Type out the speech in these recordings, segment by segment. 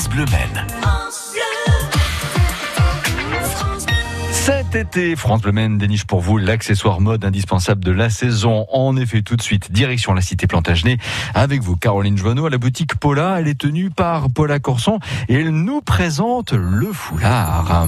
France Bleu Maine. Cet été, France Bleu Maine déniche pour vous l'accessoire mode indispensable de la saison. En effet, tout de suite, direction la cité Plantagenet avec vous, Caroline Joanneau, à la boutique Paula. Elle est tenue par Paula Corson et elle nous présente le foulard.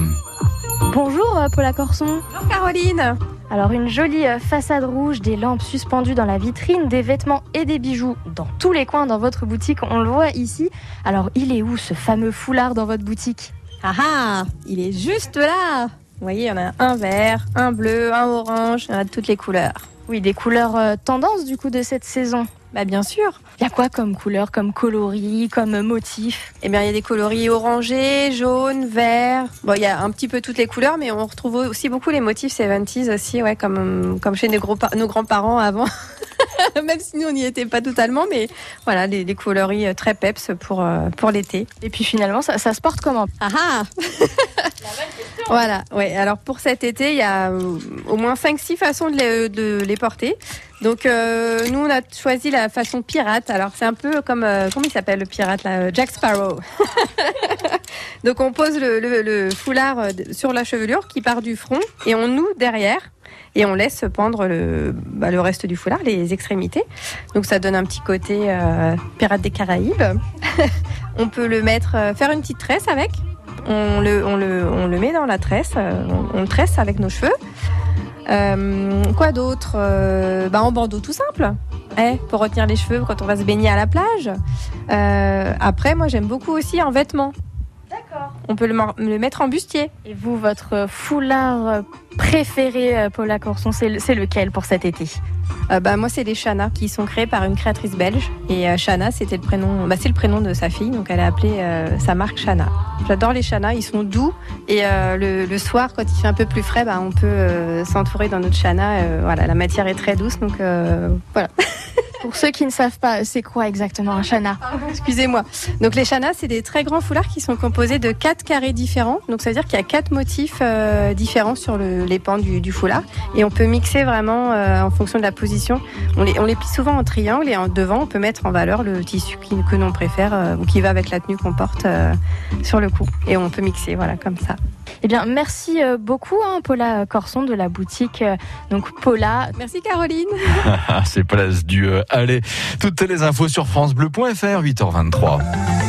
Bonjour euh, Paula Corson. Bonjour Caroline. Alors une jolie euh, façade rouge, des lampes suspendues dans la vitrine, des vêtements et des bijoux dans tous les coins dans votre boutique, on le voit ici. Alors il est où ce fameux foulard dans votre boutique? Ah ah, il est juste là. Vous voyez, il y en a un vert, un bleu, un orange, il y en a de toutes les couleurs. Oui, des couleurs euh, tendances du coup de cette saison. Bah bien sûr. Il y a quoi comme couleur, comme coloris, comme motif? Eh bien, il y a des coloris orangés, jaunes, verts. Bon, il y a un petit peu toutes les couleurs, mais on retrouve aussi beaucoup les motifs 70s aussi, ouais, comme, comme chez nos, gros, nos grands-parents avant. Même si nous, on n'y était pas totalement, mais voilà, les, les coloris euh, très peps pour, euh, pour l'été. Et puis finalement, ça, ça se porte comment? Ah ah Voilà, ouais. Alors pour cet été, il y a euh, au moins 5-6 façons de les, de les porter. Donc euh, nous, on a choisi la façon pirate. Alors c'est un peu comme, euh, comment il s'appelle le pirate Jack Sparrow. Donc on pose le, foulard sur la chevelure qui part du front et on noue derrière et on laisse pendre le, bah, le reste du foulard, les extrémités. Donc ça donne un petit côté euh, pirate des Caraïbes. on peut le mettre, faire une petite tresse avec. On le, on le, on le met dans la tresse, on, on le tresse avec nos cheveux. Euh, quoi d'autre euh, bah En bandeau tout simple, eh, pour retenir les cheveux quand on va se baigner à la plage. Euh, après, moi j'aime beaucoup aussi en vêtements. D'accord. On peut le, le, mettre en bustier. Et vous, votre foulard préféré, Paula Corson, c'est lequel pour cet été? Euh, bah, moi, c'est les Chana qui sont créés par une créatrice belge. Et euh, Chana, c'était le prénom, bah, c'est le prénom de sa fille, donc elle a appelé euh, sa marque Chana. J'adore les Chana, ils sont doux. Et le, le, soir, quand il fait un peu plus frais, bah, on peut s'entourer dans notre Chana. voilà, la matière est très douce, donc voilà. Pour ceux qui ne savent pas, c'est quoi exactement un chana Excusez-moi. Donc les chanas, c'est des très grands foulards qui sont composés de quatre carrés différents. Donc ça veut dire qu'il y a quatre motifs euh, différents sur le, les pans du, foulard. Et on peut mixer vraiment euh, en fonction de la position. On les, on plie souvent en triangle et en devant, on peut mettre en valeur le tissu que l'on préfère euh, ou qui va avec la tenue qu'on porte euh, sur le cou. Et on peut mixer, voilà, comme ça. Eh bien, merci beaucoup, hein, Paula Corson de la boutique. donc, Paula. Merci, Caroline. C'est place du Allez, toutes les infos sur FranceBleu.fr, 8h23.